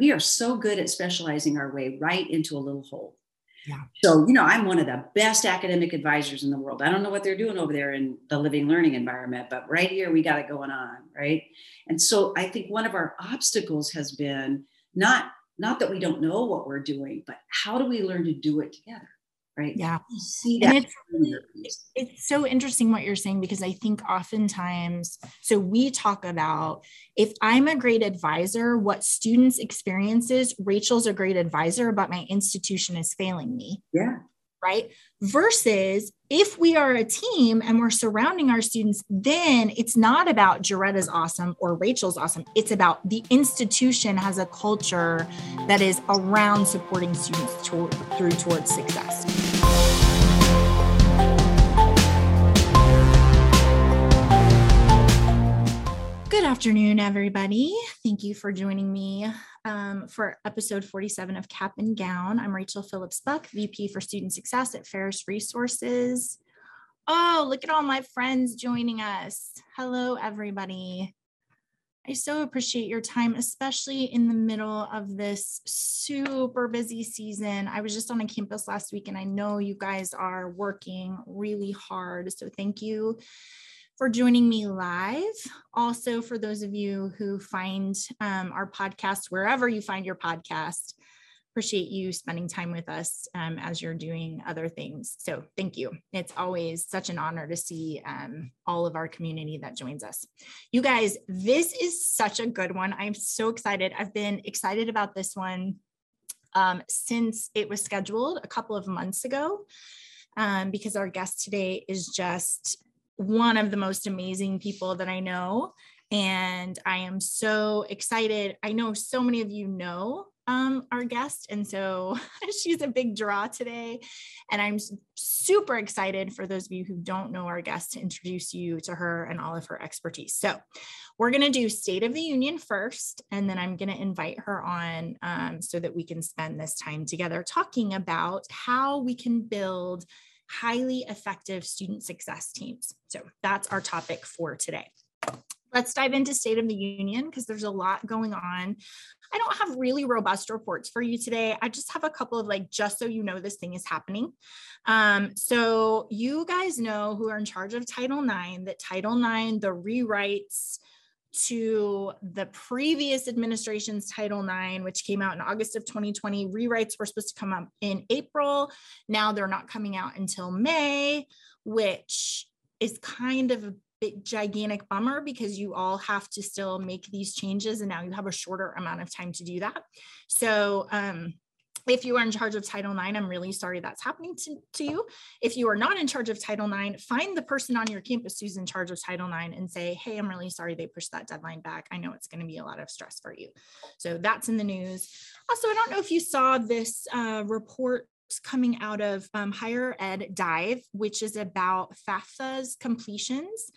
we are so good at specializing our way right into a little hole. Yeah. So, you know, I'm one of the best academic advisors in the world. I don't know what they're doing over there in the living learning environment, but right here we got it going on, right? And so I think one of our obstacles has been not not that we don't know what we're doing, but how do we learn to do it together? Right? Yeah. You see that. It's, it's so interesting what you're saying because I think oftentimes, so we talk about if I'm a great advisor, what students' experiences, Rachel's a great advisor, but my institution is failing me. Yeah right? Versus if we are a team and we're surrounding our students, then it's not about Joretta's awesome or Rachel's awesome. It's about the institution has a culture that is around supporting students to, through towards success. Good afternoon, everybody. Thank you for joining me um, for episode 47 of Cap and Gown. I'm Rachel Phillips Buck, VP for Student Success at Pharos Resources. Oh, look at all my friends joining us. Hello, everybody. I so appreciate your time, especially in the middle of this super busy season. I was just on a campus last week and I know you guys are working really hard. So, thank you for joining me live. Also, for those of you who find um, our podcast wherever you find your podcast, appreciate you spending time with us um, as you're doing other things. So, thank you. It's always such an honor to see um, all of our community that joins us. You guys, this is such a good one. I'm so excited. I've been excited about this one um, since it was scheduled a couple of months ago. Um, because our guest today is just one of the most amazing people that I know. And I am so excited. I know so many of you know um, our guest. And so she's a big draw today. And I'm super excited for those of you who don't know our guest to introduce you to her and all of her expertise. So we're going to do State of the Union first, and then I'm going to invite her on um, so that we can spend this time together talking about how we can build highly effective student success teams. So that's our topic for today. Let's dive into State of the Union because there's a lot going on. I don't have really robust reports for you today. I just have a couple of like, just so you know, this thing is happening. Um, so, you guys know who are in charge of Title IX that Title IX, the rewrites, to the previous administration's Title IX, which came out in August of 2020. Rewrites were supposed to come up in April. Now they're not coming out until May, which is kind of a big, gigantic bummer because you all have to still make these changes and now you have a shorter amount of time to do that. So, um, if you are in charge of Title IX, I'm really sorry that's happening to, to you. If you are not in charge of Title IX, find the person on your campus who's in charge of Title IX and say, hey, I'm really sorry they pushed that deadline back. I know it's going to be a lot of stress for you. So that's in the news. Also, I don't know if you saw this uh, report coming out of um, Higher Ed Dive, which is about FAFSA's completions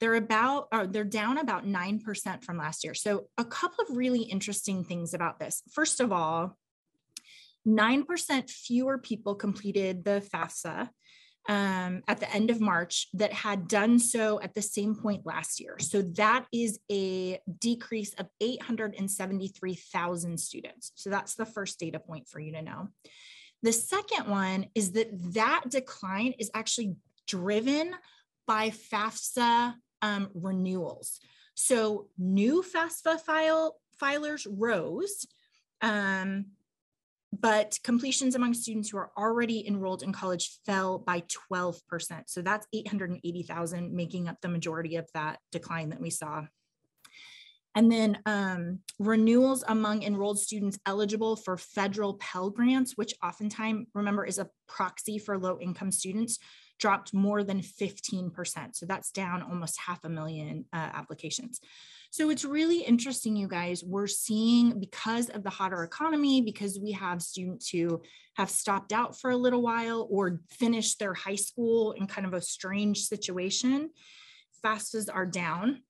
they're about or they're down about 9% from last year so a couple of really interesting things about this first of all 9% fewer people completed the FAFSA um, at the end of March that had done so at the same point last year. So that is a decrease of 873,000 students. So that's the first data point for you to know. The second one is that that decline is actually driven by FAFSA um, renewals. So new FAFSA file filers rose. Um, but completions among students who are already enrolled in college fell by 12%. So that's 880,000, making up the majority of that decline that we saw. And then um, renewals among enrolled students eligible for federal Pell Grants, which oftentimes, remember, is a proxy for low income students, dropped more than 15%. So that's down almost half a million uh, applications. So it's really interesting, you guys. We're seeing because of the hotter economy, because we have students who have stopped out for a little while or finished their high school in kind of a strange situation, FAFSAs are down.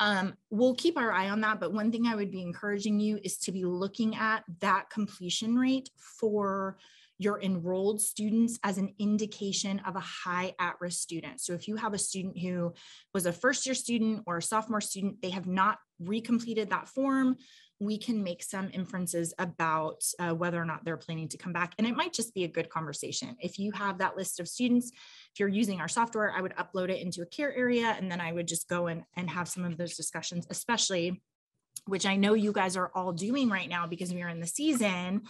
Um, we'll keep our eye on that. But one thing I would be encouraging you is to be looking at that completion rate for your enrolled students as an indication of a high at risk student. So if you have a student who was a first year student or a sophomore student, they have not recompleted that form, we can make some inferences about uh, whether or not they're planning to come back. And it might just be a good conversation. If you have that list of students, if you're using our software, I would upload it into a care area and then I would just go in and have some of those discussions, especially which I know you guys are all doing right now because we are in the season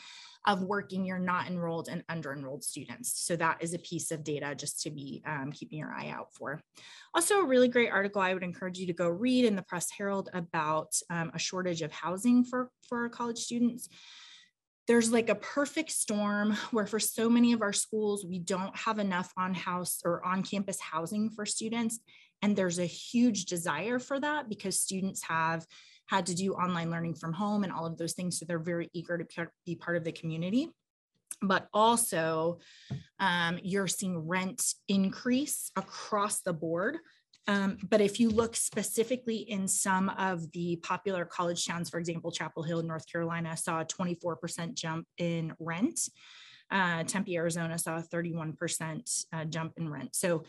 of working your not enrolled and under enrolled students. So that is a piece of data just to be um, keeping your eye out for. Also, a really great article I would encourage you to go read in the Press Herald about um, a shortage of housing for, for college students. There's like a perfect storm where, for so many of our schools, we don't have enough on house or on campus housing for students. And there's a huge desire for that because students have had to do online learning from home and all of those things. So they're very eager to be part of the community. But also, um, you're seeing rent increase across the board. Um, but if you look specifically in some of the popular college towns, for example, Chapel Hill, North Carolina, saw a 24% jump in rent. Uh, Tempe, Arizona saw a 31% uh, jump in rent. So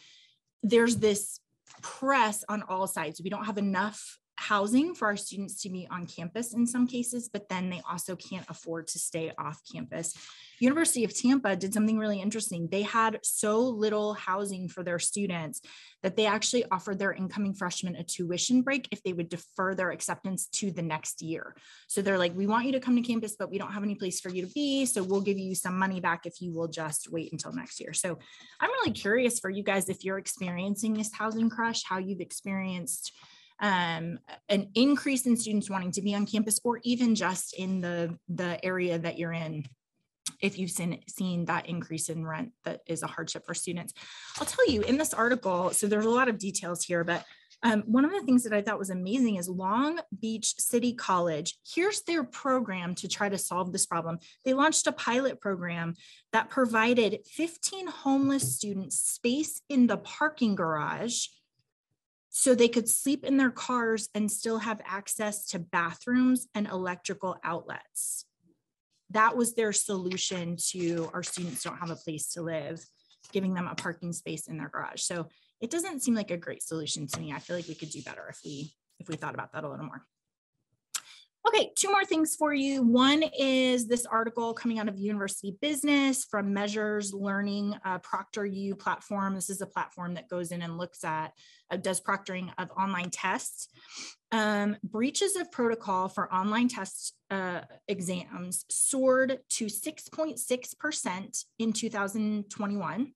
there's this press on all sides. We don't have enough housing for our students to be on campus in some cases, but then they also can't afford to stay off campus. University of Tampa did something really interesting. They had so little housing for their students that they actually offered their incoming freshmen a tuition break if they would defer their acceptance to the next year. So they're like, we want you to come to campus, but we don't have any place for you to be. So we'll give you some money back if you will just wait until next year. So I'm really curious for you guys if you're experiencing this housing crush, how you've experienced um, an increase in students wanting to be on campus or even just in the, the area that you're in if you've seen, seen that increase in rent that is a hardship for students. I'll tell you in this article, so there's a lot of details here, but um, one of the things that I thought was amazing is Long Beach City College. Here's their program to try to solve this problem. They launched a pilot program that provided 15 homeless students space in the parking garage so they could sleep in their cars and still have access to bathrooms and electrical outlets. That was their solution to our students don't have a place to live, giving them a parking space in their garage. So it doesn't seem like a great solution to me. I feel like we could do better if we if we thought about that a little more. Okay, two more things for you. One is this article coming out of University Business from Meazure Learning uh, ProctorU platform. This is a platform that goes in and looks at, uh, does proctoring of online tests. Um, breaches of protocol for online test uh, exams soared to 6.6% in 2021.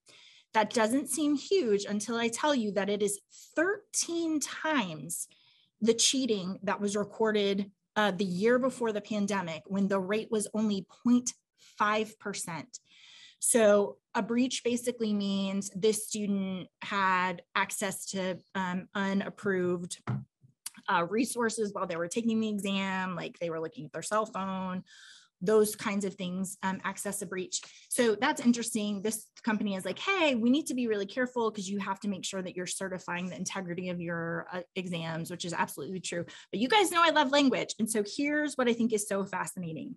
That doesn't seem huge until I tell you that it is 13 times the cheating that was recorded uh, the year before the pandemic when the rate was only 0.5%. So a breach basically means this student had access to um, unapproved uh, resources while they were taking the exam, like they were looking at their cell phone those kinds of things um, access a breach. So that's interesting. This company is like, hey, we need to be really careful because you have to make sure that you're certifying the integrity of your uh, exams, which is absolutely true. But you guys know I love language. And so here's what I think is so fascinating.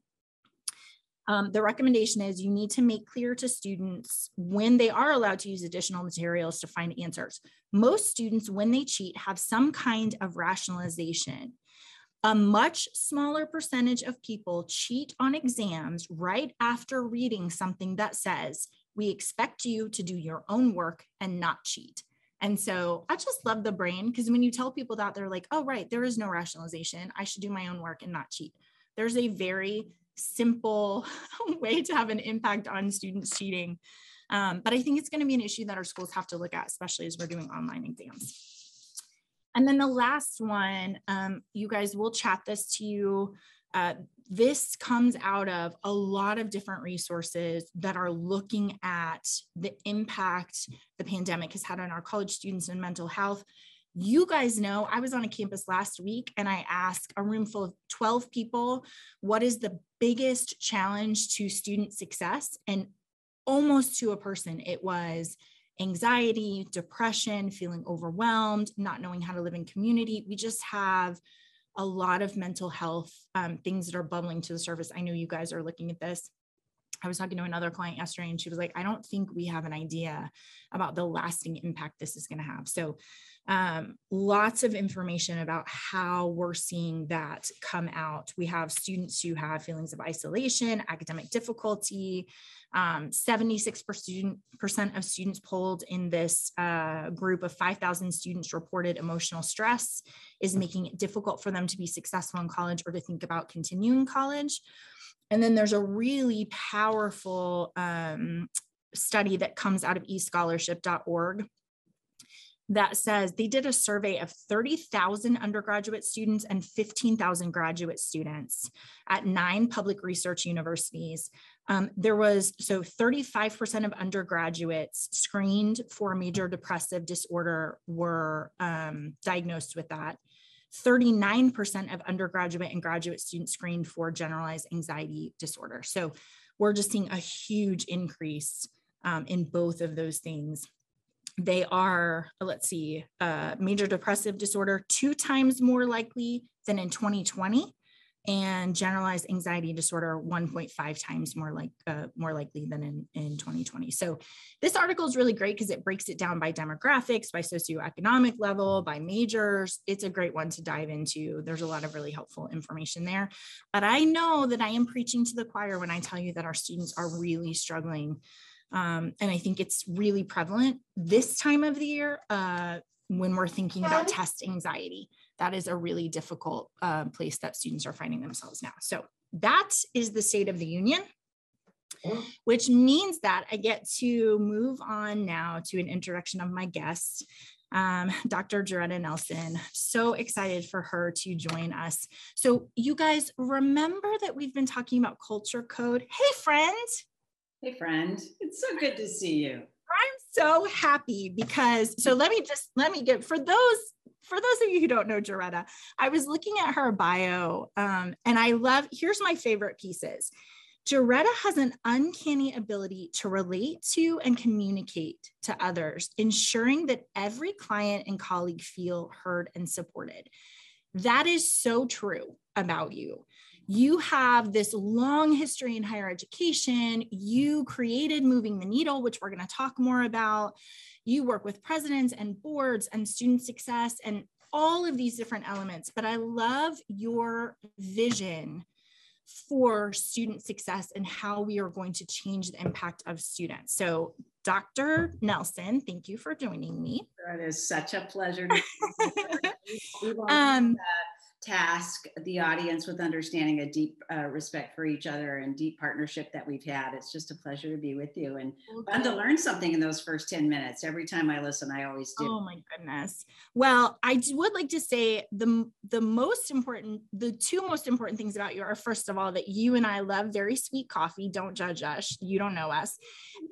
Um, the recommendation is you need to make clear to students when they are allowed to use additional materials to find answers. Most students, when they cheat, have some kind of rationalization a much smaller percentage of people cheat on exams right after reading something that says, we expect you to do your own work and not cheat. And so I just love the brain because when you tell people that, they're like, oh, right, there is no rationalization. I should do my own work and not cheat. There's a very simple way to have an impact on students cheating. Um, but I think it's going to be an issue that our schools have to look at, especially as we're doing online exams. And then the last one, um, you guys will chat this to you. Uh, this comes out of a lot of different resources that are looking at the impact the pandemic has had on our college students and mental health. You guys know I was on a campus last week and I asked a room full of 12 people, what is the biggest challenge to student success? And almost to a person, it was anxiety, depression, feeling overwhelmed, not knowing how to live in community. We just have a lot of mental health um, things that are bubbling to the surface. I know you guys are looking at this. I was talking to another client yesterday and she was like, I don't think we have an idea about the lasting impact this is going to have. So um, lots of information about how we're seeing that come out. We have students who have feelings of isolation, academic difficulty. Um, 76% of students polled in this uh, group of 5,000 students reported emotional stress is making it difficult for them to be successful in college or to think about continuing college. And then there's a really powerful um, study that comes out of escholarship.org that says they did a survey of 30,000 undergraduate students and 15,000 graduate students at nine public research universities. Um, there was so 35% of undergraduates screened for major depressive disorder were um, diagnosed with that. 39% of undergraduate and graduate students screened for generalized anxiety disorder. So we're just seeing a huge increase um, in both of those things they are, let's see, uh, major depressive disorder two times more likely than in 2020 and generalized anxiety disorder 1.5 times more like uh, more likely than in, in 2020 so this article is really great because it breaks it down by demographics by socioeconomic level by majors. It's a great one to dive into. There's a lot of really helpful information there. But i know that i am preaching to the choir when i tell you that our students are really struggling um, and I think it's really prevalent this time of the year uh, when we're thinking about test anxiety. That is a really difficult uh, place that students are finding themselves now. So that is the State of the Union, which means that I get to move on now to an introduction of my guest. Um, Dr. Joretta Nelson. So excited for her to join us. So, you guys remember that we've been talking about culture code. Hey, friend. Hey, friend. It's so good to see you. I'm so happy because, so let me just, let me get, for those, for those of you who don't know Joretta, I was looking at her bio um, and I love, here's my favorite pieces. Joretta has an uncanny ability to relate to and communicate to others, ensuring that every client and colleague feel heard and supported. That is so true about you you have this long history in higher education. You created Moving the Needle, which we're going to talk more about. You work with presidents and boards and student success and all of these different elements. But I love your vision for student success and how we are going to change the impact of students. So, Dr. Nelson, thank you for joining me. It is such a pleasure. um, task the audience with understanding a deep uh, respect for each other and deep partnership that we've had. It's just a pleasure to be with you and okay. fun to learn something in those first 10 minutes. Every time I listen, I always do. Oh my goodness. Well, I would like to say the, the most important, the two most important things about you are first of all, that you and I love very sweet coffee. Don't judge us. You don't know us.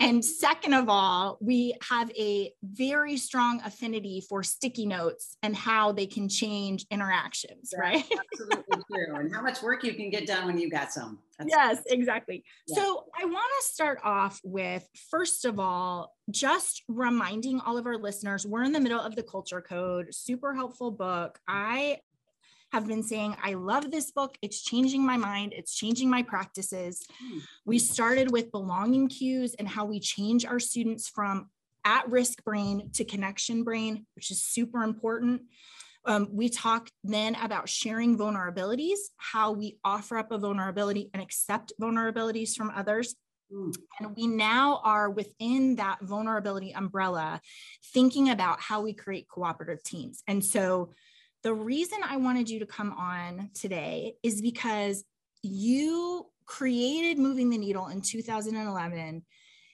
And second of all, we have a very strong affinity for sticky notes and how they can change interactions right? Absolutely true. And how much work you can get done when you got some. That's yes, exactly. Yeah. So I want to start off with, first of all, just reminding all of our listeners we're in the middle of the culture code, super helpful book. I have been saying, I love this book. It's changing my mind, it's changing my practices. Hmm. We started with belonging cues and how we change our students from at risk brain to connection brain, which is super important. Um, we talked then about sharing vulnerabilities, how we offer up a vulnerability and accept vulnerabilities from others. Mm. And we now are within that vulnerability umbrella, thinking about how we create cooperative teams. And so, the reason I wanted you to come on today is because you created Moving the Needle in 2011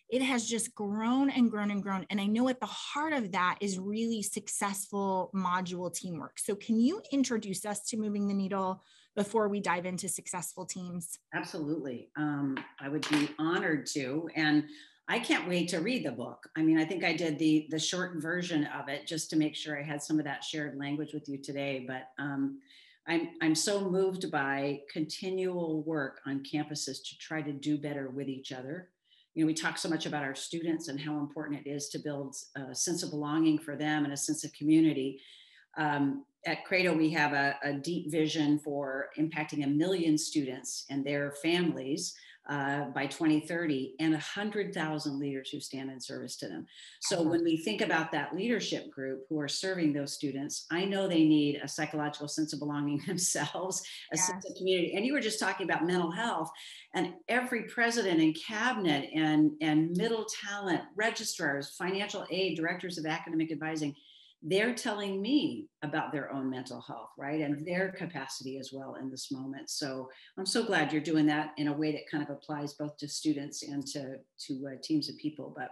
it has just grown and grown and grown. And I know at the heart of that is really successful module teamwork. So, can you introduce us to moving the needle before we dive into successful teams? Absolutely. Um, I would be honored to. And I can't wait to read the book. I mean, I think I did the the short version of it just to make sure I had some of that shared language with you today. But um, I'm I'm so moved by continual work on campuses to try to do better with each other you know, we talk so much about our students and how important it is to build a sense of belonging for them and a sense of community. Um, at Credo, we have a, a, deep vision for impacting a million students and their families uh, by 2030 and 100,000 leaders who stand in service to them. So when we think about that leadership group who are serving those students, I know they need a psychological sense of belonging themselves, a sense of community. And you were just talking about mental health and every president and cabinet and, and middle talent, registrars, financial aid, directors of academic advising, they're telling me about their own mental health, right? And their capacity as well in this moment. So I'm so glad you're doing that in a way that kind of applies both to students and to, to uh, teams of people. But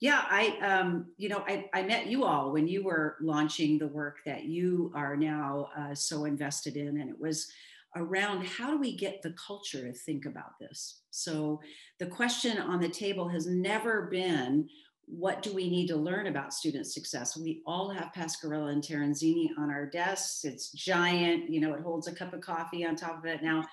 yeah, I, um, you know, I, I met you all when you were launching the work that you are now uh, so invested in. And it was around how do we get the culture to think about this? So the question on the table has never been what do we need to learn about student success? We all have Pascarella and Terenzini on our desks. It's giant, you know, it holds a cup of coffee on top of it now.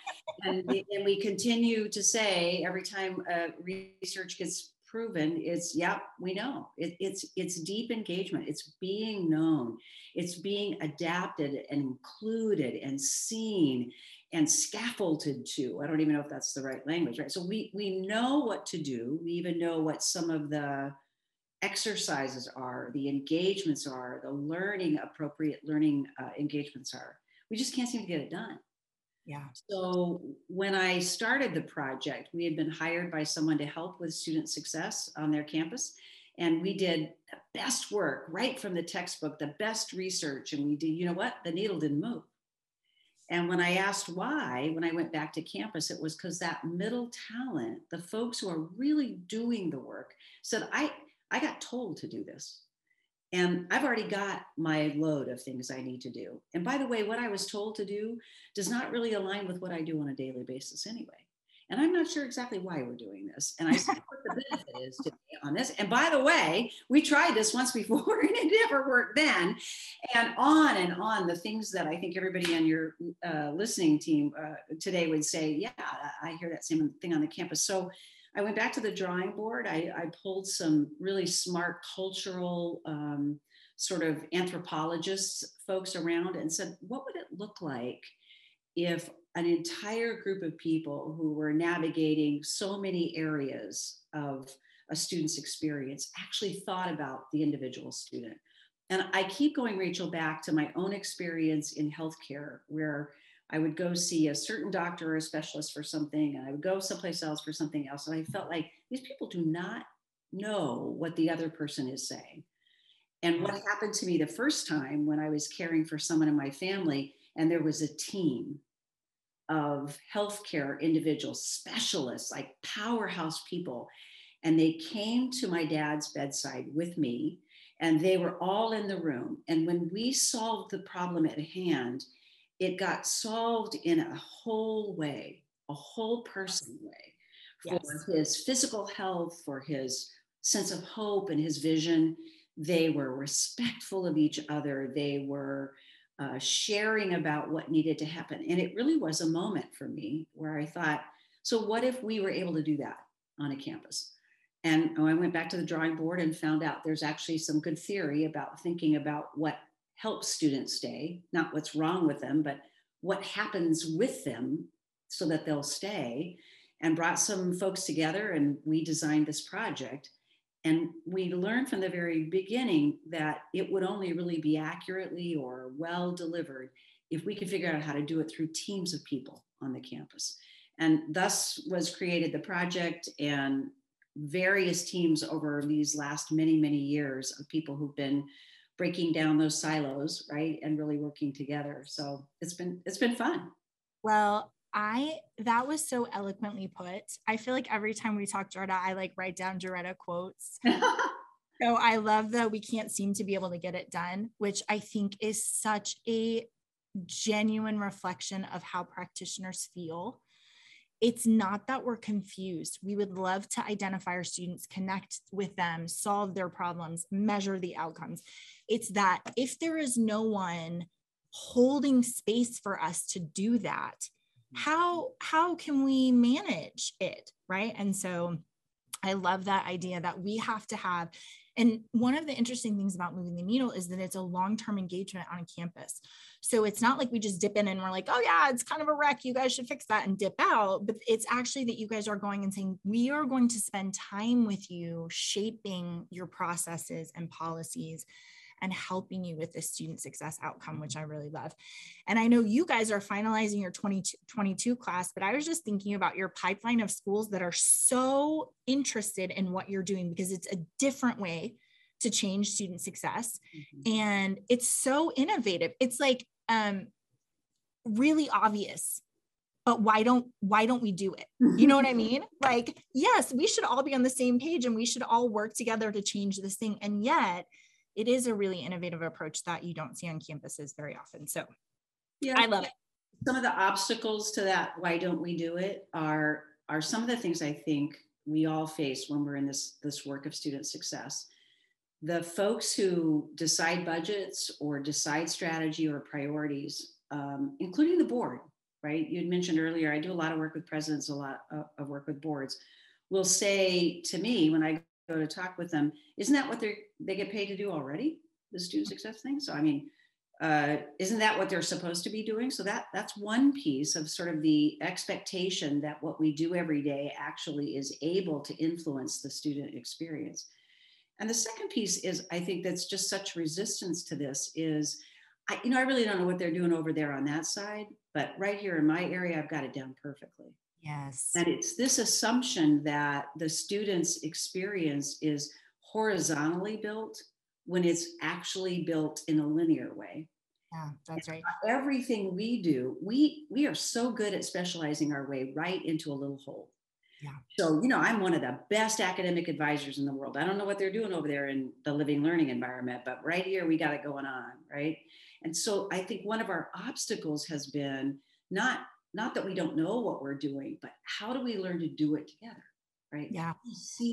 And, and we continue to say every time uh, research gets proven, it's, yeah, we know. It, it's, it's deep engagement. It's being known. It's being adapted and included and seen and scaffolded to. I don't even know if that's the right language, right? So we, we know what to do. We even know what some of the exercises are, the engagements are, the learning appropriate learning uh, engagements are. We just can't seem to get it done. Yeah. So when I started the project, we had been hired by someone to help with student success on their campus. And we did the best work right from the textbook, the best research. And we did, you know what? The needle didn't move. And when I asked why, when I went back to campus, it was because that middle talent, the folks who are really doing the work, said, I, I got told to do this. And I've already got my load of things I need to do. And by the way, what I was told to do does not really align with what I do on a daily basis anyway. And I'm not sure exactly why we're doing this. And I see what the benefit is to me on this. And by the way, we tried this once before and it never worked then. And on and on, the things that I think everybody on your uh, listening team uh, today would say, yeah, I hear that same thing on the campus. So I went back to the drawing board. I, I pulled some really smart cultural um, sort of anthropologists folks around and said, what would it look like if an entire group of people who were navigating so many areas of a student's experience actually thought about the individual student? And I keep going, Rachel, back to my own experience in healthcare, where I would go see a certain doctor or a specialist for something, and I would go someplace else for something else. And I felt like these people do not know what the other person is saying. And what happened to me the first time when I was caring for someone in my family, and there was a team of healthcare individuals, specialists, like powerhouse people, and they came to my dad's bedside with me, and they were all in the room. And when we solved the problem at hand, it got solved in a whole way, a whole person way for yes. his physical health, for his sense of hope and his vision. They were respectful of each other. They were uh, sharing about what needed to happen. And it really was a moment for me where I thought, so what if we were able to do that on a campus? And I went back to the drawing board and found out there's actually some good theory about thinking about what help students stay, not what's wrong with them, but what happens with them so that they'll stay, and brought some folks together and we designed this project. And we learned from the very beginning that it would only really be accurately or well delivered if we could figure out how to do it through teams of people on the campus. And thus was created the project and various teams over these last many, many years of people who've been breaking down those silos right and really working together so it's been it's been fun well I that was so eloquently put. I feel like every time we talk Jorda, I like write down Joretta quotes. so I love that we can't seem to be able to get it done, which I think is such a genuine reflection of how practitioners feel it's not that we're confused. We would love to identify our students, connect with them, solve their problems, measure the outcomes. It's that if there is no one holding space for us to do that, how how can we manage it, right? And so I love that idea that we have to have And one of the interesting things about moving the needle is that it's a long term engagement on a campus. So it's not like we just dip in and we're like, oh, yeah, it's kind of a wreck. You guys should fix that and dip out. But it's actually that you guys are going and saying, we are going to spend time with you shaping your processes and policies and helping you with the student success outcome, which I really love. And I know you guys are finalizing your 2022 class, but I was just thinking about your pipeline of schools that are so interested in what you're doing because it's a different way to change student success. Mm-hmm. And it's so innovative. It's like um, really obvious but why don't why don't we do it you know what i mean like yes we should all be on the same page and we should all work together to change this thing and yet it is a really innovative approach that you don't see on campuses very often. So yeah, I love it. Some of the obstacles to that, why don't we do it, are are some of the things I think we all face when we're in this this work of student success. The folks who decide budgets or decide strategy or priorities, um, including the board, right? You had mentioned earlier, I do a lot of work with presidents, a lot of work with boards, will say to me when I go to talk with them, isn't that what they they get paid to do already? The student success thing. So I mean, uh, isn't that what they're supposed to be doing? So that that's one piece of sort of the expectation that what we do every day actually is able to influence the student experience. And the second piece is, I think that's just such resistance to this is, I, you know, I really don't know what they're doing over there on that side, but right here in my area, I've got it down perfectly. Yes. And it's this assumption that the student's experience is horizontally built when it's actually built in a linear way. Yeah, that's right. Everything we do, we we are so good at specializing our way right into a little hole. Yeah. So, you know, I'm one of the best academic advisors in the world. I don't know what they're doing over there in the living learning environment, but right here we got it going on, right? And so I think one of our obstacles has been not not that we don't know what we're doing, but how do we learn to do it together? Right. Yeah.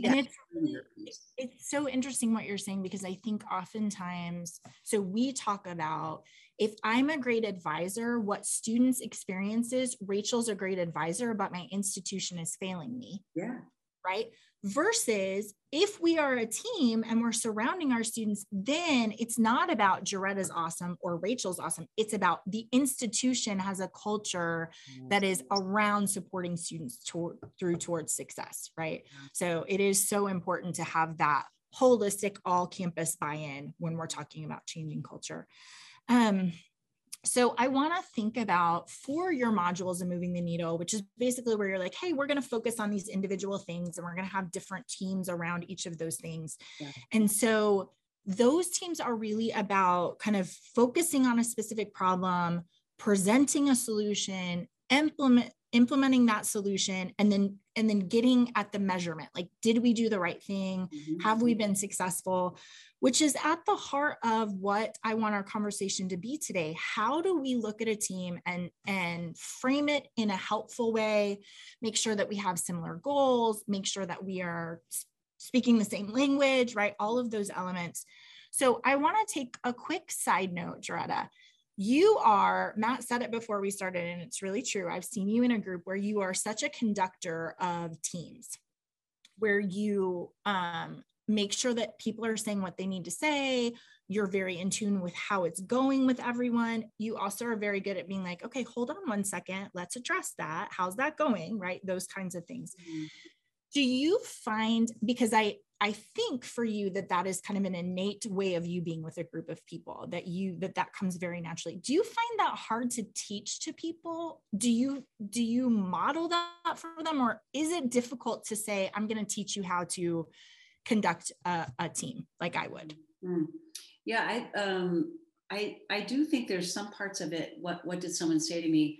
And it's, it's so interesting what you're saying because I think oftentimes, so we talk about if I'm a great advisor, what students experiences, Rachel's a great advisor, but my institution is failing me. Yeah. Right versus if we are a team and we're surrounding our students, then it's not about Joretta's awesome or Rachel's awesome. It's about the institution has a culture that is around supporting students to, through towards success, right? So it is so important to have that holistic all campus buy-in when we're talking about changing culture. Um, so I want to think about for your modules and moving the needle, which is basically where you're like, hey, we're going to focus on these individual things and we're going to have different teams around each of those things. Yeah. And so those teams are really about kind of focusing on a specific problem, presenting a solution, implement implementing that solution and then and then getting at the measurement like did we do the right thing? Mm-hmm. have we been successful? Which is at the heart of what i want our conversation to be today. How do we look at a team and and frame it in a helpful way? Make sure that we have similar goals make sure that we are speaking the same language right? All of those elements. So i want to take a quick side note Joretta you are matt said it before we started and it's really true. I've seen you in a group where you are such a conductor of teams where you um, make sure that people are saying what they need to say. You're very in tune with how it's going with everyone. You also are very good at being like okay hold on one second. Let's address that. How's that going? Right? Those kinds of things. Mm-hmm. do you find because i I think for you that that is kind of an innate way of you being with a group of people that you that that comes very naturally. Do you find that hard to teach to people? Do you do you model that for them or is it difficult to say I'm going to teach you how to conduct a, a team like I would? Mm. Yeah, I um I I do think there's some parts of it what what did someone say to me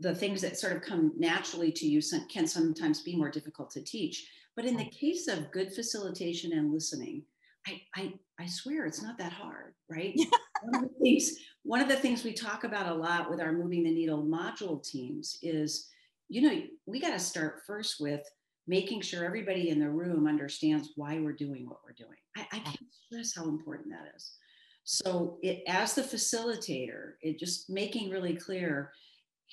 the things that sort of come naturally to you can sometimes be more difficult to teach but in the case of good facilitation and listening, I, I, I swear it's not that hard, right? one, of the things, one of the things we talk about a lot with our moving the needle module teams is, you know, we got to start first with making sure everybody in the room understands why we're doing what we're doing. I, I can't stress how important that is. So it as the facilitator, it just making really clear,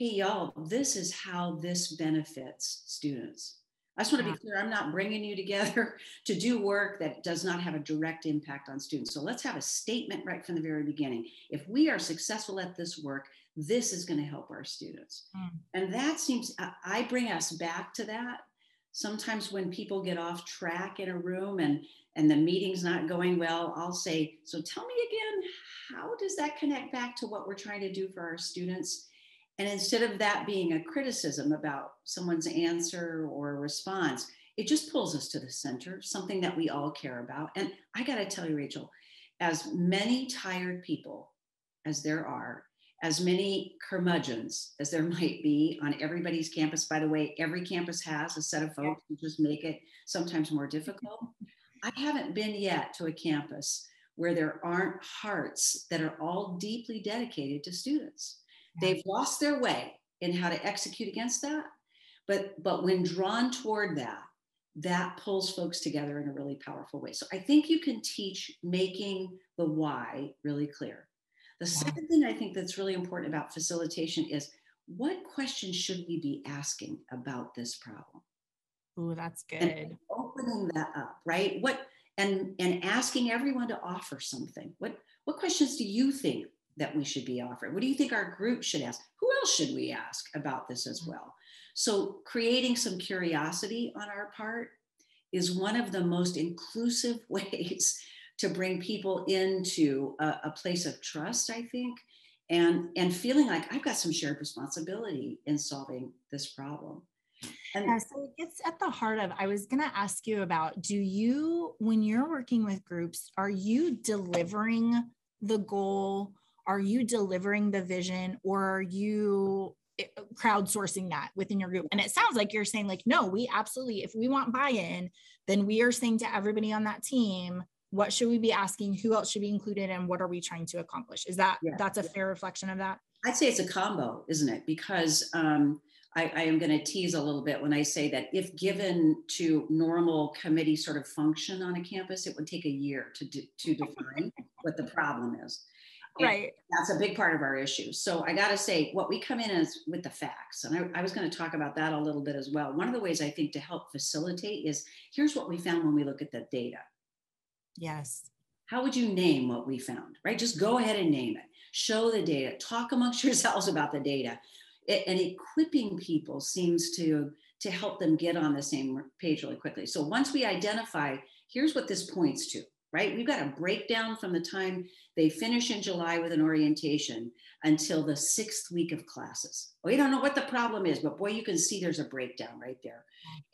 hey y'all, this is how this benefits students I just want to be clear, I'm not bringing you together to do work that does not have a direct impact on students. So let's have a statement right from the very beginning. If we are successful at this work, this is going to help our students. Mm. And that seems, I bring us back to that. Sometimes when people get off track in a room and and the meeting's not going well, I'll say, so tell me again, how does that connect back to what we're trying to do for our students? And instead of that being a criticism about someone's answer or response, it just pulls us to the center, something that we all care about. And I got to tell you, Rachel, as many tired people as there are, as many curmudgeons as there might be on everybody's campus. By the way, every campus has a set of folks who just make it sometimes more difficult. I haven't been yet to a campus where there aren't hearts that are all deeply dedicated to students. They've lost their way in how to execute against that. But, but when drawn toward that, that pulls folks together in a really powerful way. So I think you can teach making the why really clear. The second thing I think that's really important about facilitation is what questions should we be asking about this problem? Oh, that's good. And opening that up, right? What and and asking everyone to offer something. What what questions do you think that we should be offering? What do you think our group should ask? Who else should we ask about this as mm-hmm. well? So, creating some curiosity on our part is one of the most inclusive ways to bring people into a, a place of trust, I think, and, and feeling like I've got some shared responsibility in solving this problem. And yeah, so it gets at the heart of I was going to ask you about do you, when you're working with groups, are you delivering the goal are you delivering the vision or are you eh, crowdsourcing that within your group? And it sounds like you're saying like no we absolutely if we want buy-in then we are saying to everybody on that team what should we be asking? Who else should be included? And what are we trying to accomplish? Is that yeah. that's a fair reflection of that? I'd say it's a combo isn't it? Because um, I, I, am going to tease a little bit when I say that if given to normal committee sort of function on a campus, it would take a year to, do, to define what the problem is. And right. That's a big part of our issue. So I got to say, what we come in is with the facts. And I, I was going to talk about that a little bit as well. One of the ways I think to help facilitate is here's what we found when we look at the data. Yes. How would you name what we found, right? Just go ahead and name it. Show the data. Talk amongst yourselves about the data. It, and equipping people seems to to help them get on the same page really quickly. So once we identify, here's what this points to right? We've got a breakdown from the time they finish in July with an orientation until the sixth week of classes. We don't know what the problem is, but boy, you can see there's a breakdown right there.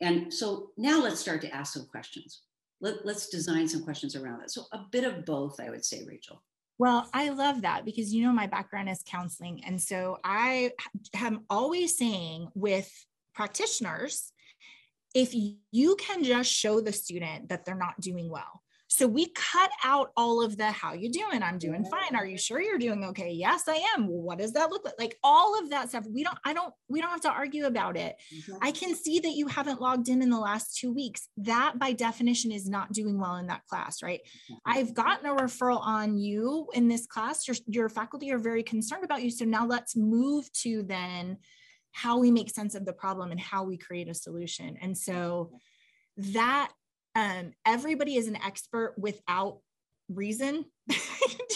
And so now let's start to ask some questions. Let, let's design some questions around it. So a bit of both, I would say, Rachel. Well, I love that because you know my background is counseling. And so I am always saying with practitioners, if you can just show the student that they're not doing well, so we cut out all of the how you doing? I'm doing fine. Are you sure you're doing okay? Yes, I am. Well, what does that look like? Like all of that stuff. We don't, I don't, we don't have to argue about it. Mm-hmm. I can see that you haven't logged in in the last two weeks. That by definition is not doing well in that class, right? Mm-hmm. I've gotten a referral on you in this class. Your, your faculty are very concerned about you. So now let's move to then how we make sense of the problem and how we create a solution. And so that um, everybody is an expert without reason. Do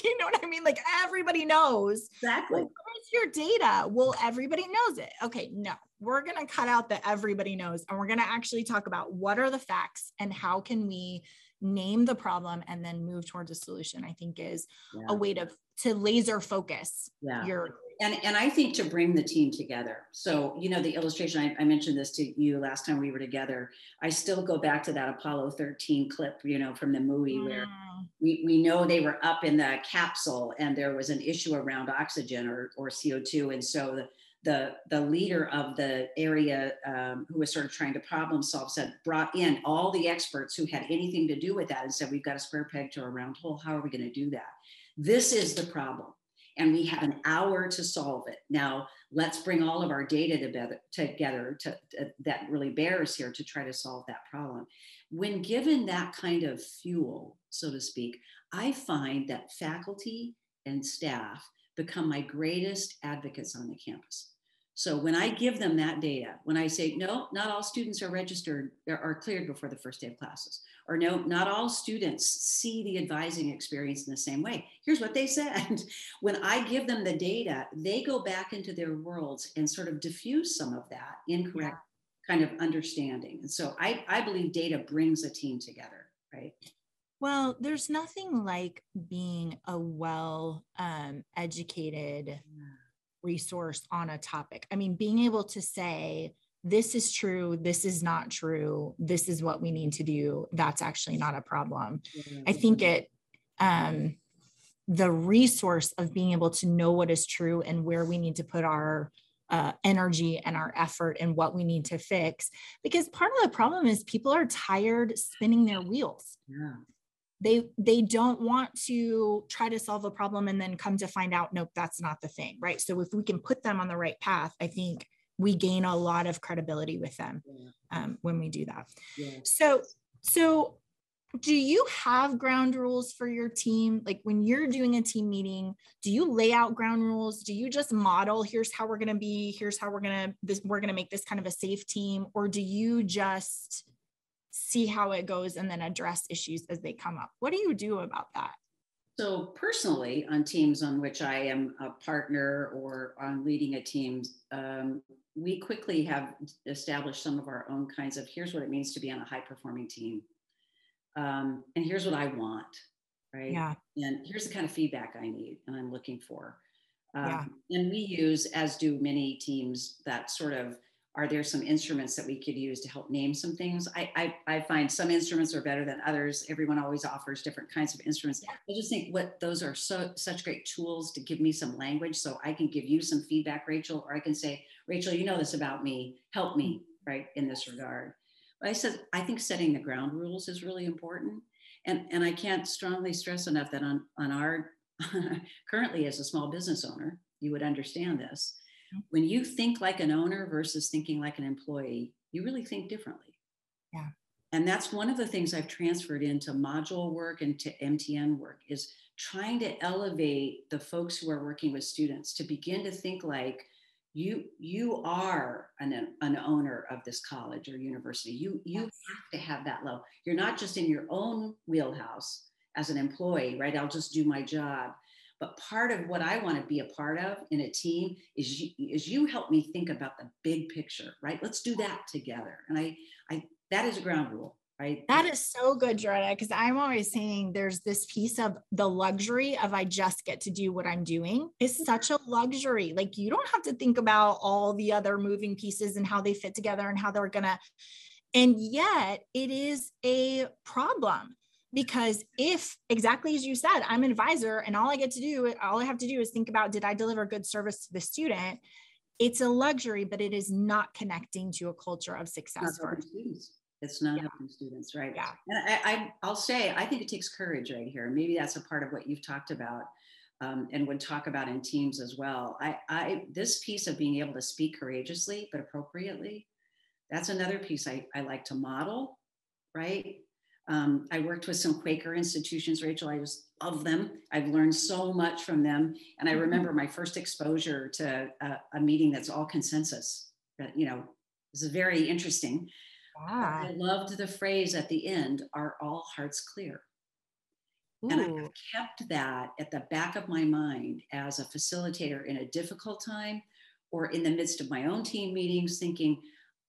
you know what I mean? Like everybody knows. Exactly. Where's your data? Well, everybody knows it. Okay, no, we're going to cut out that everybody knows and we're going to actually talk about what are the facts and how can we name the problem and then move towards a solution i think is yeah. a way to to laser focus yeah. your and and i think to bring the team together. So you know the illustration I, I, mentioned this to you last time we were together. I still go back to that apollo 13 clip you know from the movie mm. where we, we know they were up in the capsule and there was an issue around oxygen or, or co2 and so the the the leader of the area um, who was sort of trying to problem solve said brought in all the experts who had anything to do with that and said we've got a square peg to a round hole. How are we going to do that? This is the problem and we have an hour to solve it. Now let's bring all of our data together, together to, that really bears here to try to solve that problem. When given that kind of fuel so to speak i find that faculty and staff become my greatest advocates on the campus. So when I give them that data, when I say, no, not all students are registered, are cleared before the first day of classes, or no, not all students see the advising experience in the same way. Here's what they said. when I give them the data, they go back into their worlds and sort of diffuse some of that incorrect yeah. kind of understanding. And so I, I believe data brings a team together, right? Well, there's nothing like being a well um, educated yeah. resource on a topic. I mean, being able to say, this is true, this is not true, this is what we need to do, that's actually not a problem. Yeah. I think it, um, the resource of being able to know what is true and where we need to put our uh, energy and our effort and what we need to fix because part of the problem is people are tired spinning their wheels yeah they they don't want to try to solve a problem and then come to find out nope that's not the thing right so if we can put them on the right path i think we gain a lot of credibility with them um, when we do that yeah. so so do you have ground rules for your team like when you're doing a team meeting do you lay out ground rules do you just model here's how we're going to be here's how we're going to this we're going to make this kind of a safe team or do you just see how it goes and then address issues as they come up. What do you do about that? So, personally, on teams on which I am a partner or on leading a team, um, we quickly have established some of our own kinds of here's what it means to be on a high performing team. Um, and here's what I want, right? Yeah. And here's the kind of feedback I need and I'm looking for. Um, yeah. And we use, as do many teams, that sort of are there some instruments that we could use to help name some things? I, I, I, find some instruments are better than others. Everyone always offers different kinds of instruments. I just think what those are so such great tools to give me some language so I can give you some feedback, Rachel, or I can say, Rachel, you know this about me, help me, mm-hmm. right, in this regard. But I said, I think setting the ground rules is really important. And, and I can't strongly stress enough that on, on our currently as a small business owner, you would understand this when you think like an owner versus thinking like an employee, you really think differently. Yeah. And that's one of the things I've transferred into module work and to MTN work is trying to elevate the folks who are working with students to begin to think like you you are an, an owner of this college or university. You you yes. have to have that level. You're not just in your own wheelhouse as an employee, right? I'll just do my job. But part of what I want to be a part of in a team is you, is you help me think about the big picture, right? Let's do that together. And I, I that is a ground rule. Right. That is so good, Jordan, because I'm always saying there's this piece of the luxury of I just get to do what I'm doing is mm-hmm. such a luxury. Like you don't have to think about all the other moving pieces and how they fit together and how they're going to. And yet it is a problem because if exactly as you said i'm an advisor and all i get to do all i have to do is think about did i deliver good service to the student? It's a luxury but it is not connecting to a culture of success for students. It's not yeah. helping students right? Yeah. And I, I will say i think it takes courage right here. Maybe that's a part of what you've talked about um, and would talk about in teams as well. I, I this piece of being able to speak courageously but appropriately that's another piece I, I like to model right um, I worked with some Quaker institutions, Rachel. I just love them. I've learned so much from them. And I mm-hmm. remember my first exposure to a, a meeting that's all consensus. That, you know, this is very interesting. Ah. I loved the phrase at the end, are all hearts clear? Ooh. And I kept that at the back of my mind as a facilitator in a difficult time or in the midst of my own team meetings, thinking,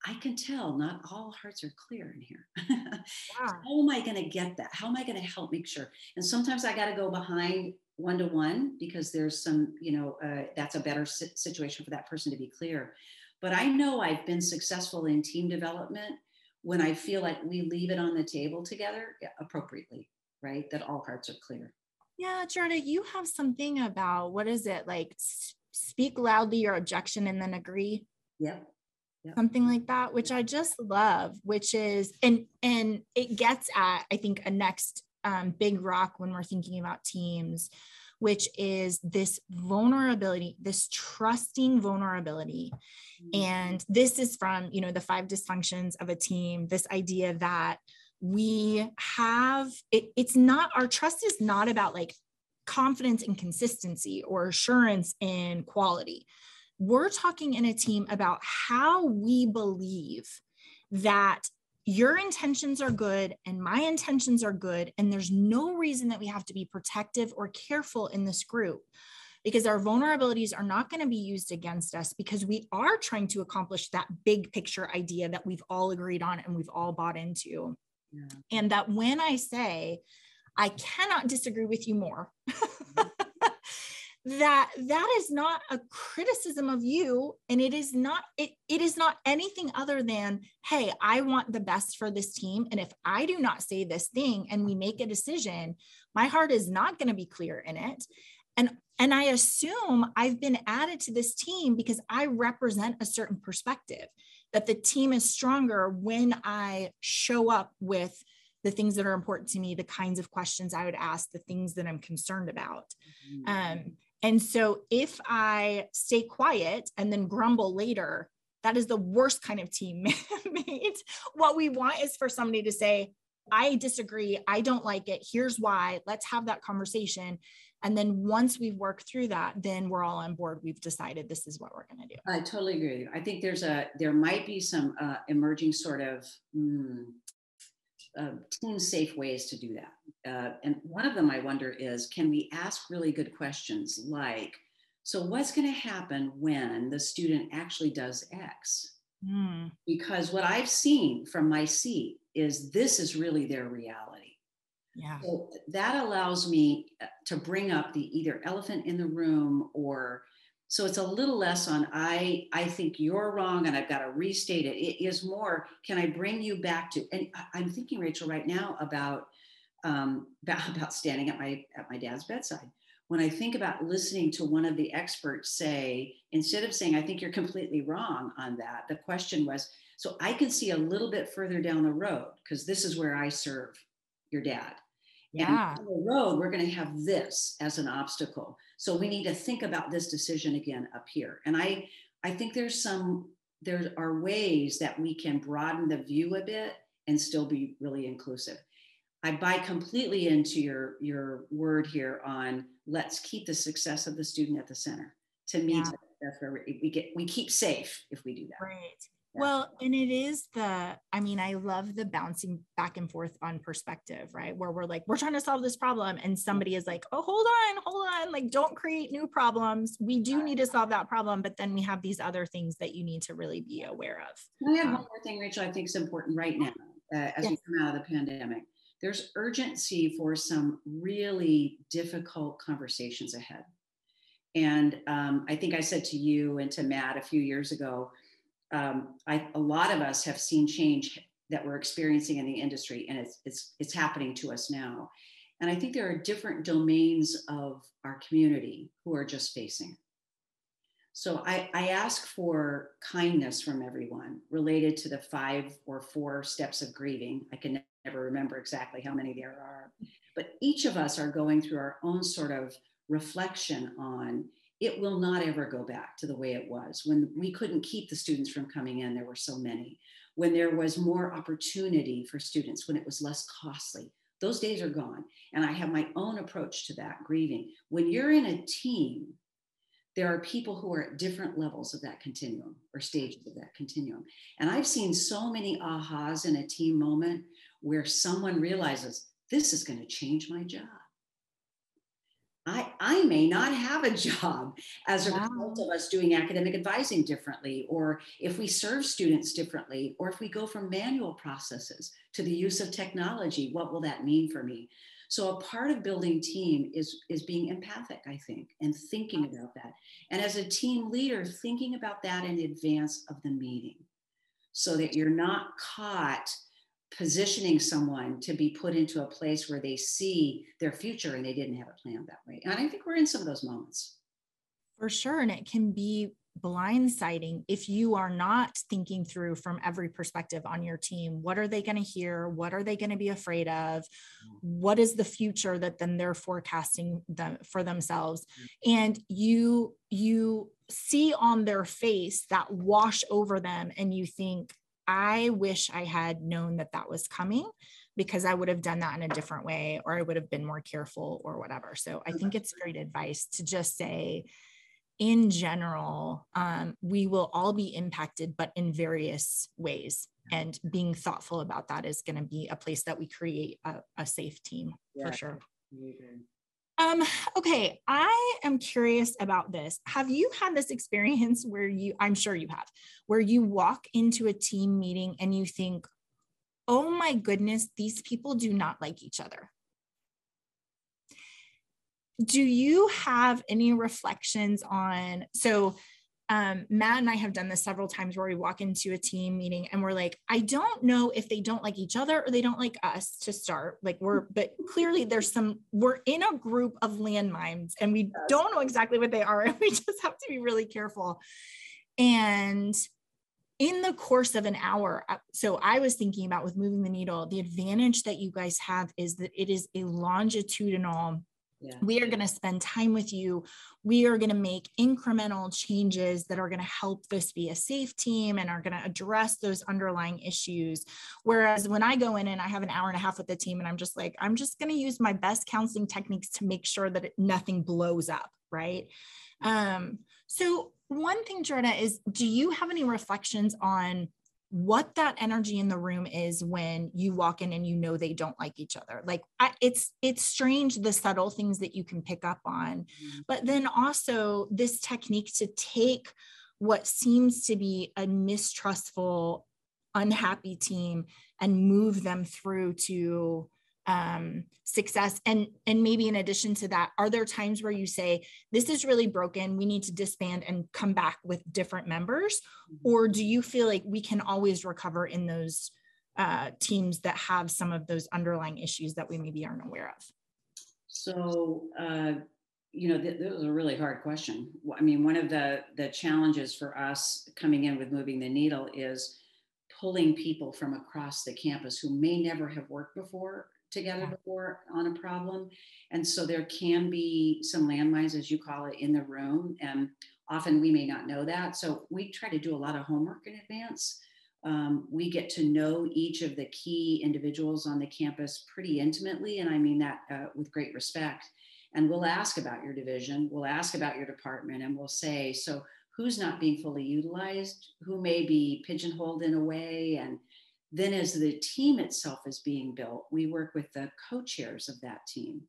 I can tell not all hearts are clear in here. How am I going to get that? How am I going to help make sure? And sometimes I got to go behind one to one because there's some, you know, uh, that's a better situation for that person to be clear. But I know I've been successful in team development when I feel like we leave it on the table together appropriately, right? That all hearts are clear. Yeah, Jordan, you have something about what is it like? Speak loudly your objection and then agree. Yep something like that which i just love which is and and it gets at i think a next um, big rock when we're thinking about teams which is this vulnerability this trusting vulnerability. Mm-hmm. and this is from you know the five dysfunctions of a team this idea that we have it, it's not our trust is not about like confidence and consistency or assurance in quality we're talking in a team about how we believe that your intentions are good and my intentions are good. And there's no reason that we have to be protective or careful in this group because our vulnerabilities are not going to be used against us because we are trying to accomplish that big picture idea that we've all agreed on and we've all bought into. Yeah. And that when I say, I cannot disagree with you more. Mm-hmm. that that is not a criticism of you and it is not it, it is not anything other than hey i want the best for this team and if i do not say this thing and we make a decision my heart is not going to be clear in it and and i assume i've been added to this team because i represent a certain perspective that the team is stronger when i show up with the things that are important to me the kinds of questions i would ask the things that i'm concerned about mm-hmm. um, and so if i stay quiet and then grumble later that is the worst kind of teammate what we want is for somebody to say I disagree. I don't like it. Here's why. Let's have that conversation. And then once we've worked through that, then we're all on board. We've decided this is what we're going to do. I totally agree with you. I think there's a, there might be some uh, emerging sort of mm, uh, team safe ways to do that. Uh, and one of them I wonder is can we ask really good questions like, so what's going to happen when the student actually does X? Mm. Because what I've seen from my seat is this is really their reality yeah. So that allows me uh, to bring up the either elephant in the room or so it's a little less on I I think you're wrong and I've got to restate it. It is more can I bring you back to and I'm thinking Rachel right now about um, about, about standing at my at my dad's bedside. When I think about listening to one of the experts say instead of saying I think you're completely wrong on that, the question was so I can see a little bit further down the road because this is where I serve your dad. Yeah. And on the road, we're going to have this as an obstacle. So we need to think about this decision again up here. And I, I think there's some, there are ways that we can broaden the view a bit and still be really inclusive. I buy completely into your your word here on let's keep the success of the student at the center. To me, yeah. that's where we get we keep safe if we do that. Right. Well, and it is the, I mean, I love the bouncing back and forth on perspective, right? Where we're like, we're trying to solve this problem, and somebody is like, oh, hold on, hold on, like, don't create new problems. We do need to solve that problem, but then we have these other things that you need to really be aware of. I have um, one more thing, Rachel, I think is important right now uh, as yes. we come out of the pandemic. There's urgency for some really difficult conversations ahead. And um, I think I said to you and to Matt a few years ago, um, I, a lot of us have seen change that we're experiencing in the industry, and it's, it's, it's happening to us now. And I think there are different domains of our community who are just facing. It. So I, I ask for kindness from everyone related to the five or four steps of grieving. I can never remember exactly how many there are, but each of us are going through our own sort of reflection on it will not ever go back to the way it was. When we couldn't keep the students from coming in, there were so many. When there was more opportunity for students, when it was less costly, those days are gone. And I have my own approach to that grieving. When you're in a team, there are people who are at different levels of that continuum or stages of that continuum. And I've seen so many ahas in a team moment where someone realizes this is going to change my job I, I may not have a job as a wow. result of us doing academic advising differently, or if we serve students differently, or if we go from manual processes to the use of technology, what will that mean for me? So a part of building team is, is being empathic, I think, and thinking about that. And as a team leader, thinking about that in advance of the meeting so that you're not caught positioning someone to be put into a place where they see their future and they didn't have it planned that way. And I think we're in some of those moments. For sure. And it can be blindsiding if you are not thinking through from every perspective on your team what are they going to hear what are they going to be afraid of what is the future that then they're forecasting them for themselves and you you see on their face that wash over them and you think I wish I had known that that was coming because I would have done that in a different way or I would have been more careful or whatever. So I think it's great advice to just say, in general, um, we will all be impacted, but in various ways. And being thoughtful about that is going to be a place that we create a, a safe team yeah. for sure. Um, okay, I am curious about this. Have you had this experience where you, I'm sure you have, where you walk into a team meeting and you think, oh my goodness, these people do not like each other? do you have any reflections on so um, Matt and I have done this several times where we walk into a team meeting and we're like, I don't know if they don't like each other or they don't like us to start. Like we're, but clearly there's some, we're in a group of landmines and we don't know exactly what they are. And we just have to be really careful. And in the course of an hour, uh, so I was thinking about with moving the needle, the advantage that you guys have is that it is a longitudinal yeah. We are going to spend time with you. We are going to make incremental changes that are going to help this be a safe team and are going to address those underlying issues. Whereas when I go in and I have an hour and a half with the team and I'm just like, I'm just going to use my best counseling techniques to make sure that it, nothing blows up. Right. Um, so, one thing, Jordan, is do you have any reflections on what that energy in the room is when you walk in and you know they don't like each other like I, it's it's strange the subtle things that you can pick up on mm-hmm. but then also this technique to take what seems to be a mistrustful unhappy team and move them through to um, success. And and maybe in addition to that are there times where you say this is really broken. We need to disband and come back with different members mm-hmm. or do you feel like we can always recover in those uh, teams that have some of those underlying issues that we maybe aren't aware of? So uh, you know th- this was a really hard question. I mean one of the the challenges for us coming in with moving the needle is pulling people from across the campus who may never have worked before together before on a problem. And so there can be some landmines, as you call it, in the room. And often we may not know that. So we try to do a lot of homework in advance. Um, we get to know each of the key individuals on the campus pretty intimately. And I mean that uh, with great respect. And we'll ask about your division, we'll ask about your department, and we'll say, so who's not being fully utilized, who may be pigeonholed in a way, and then, as the team itself is being built, we work with the co chairs of that team.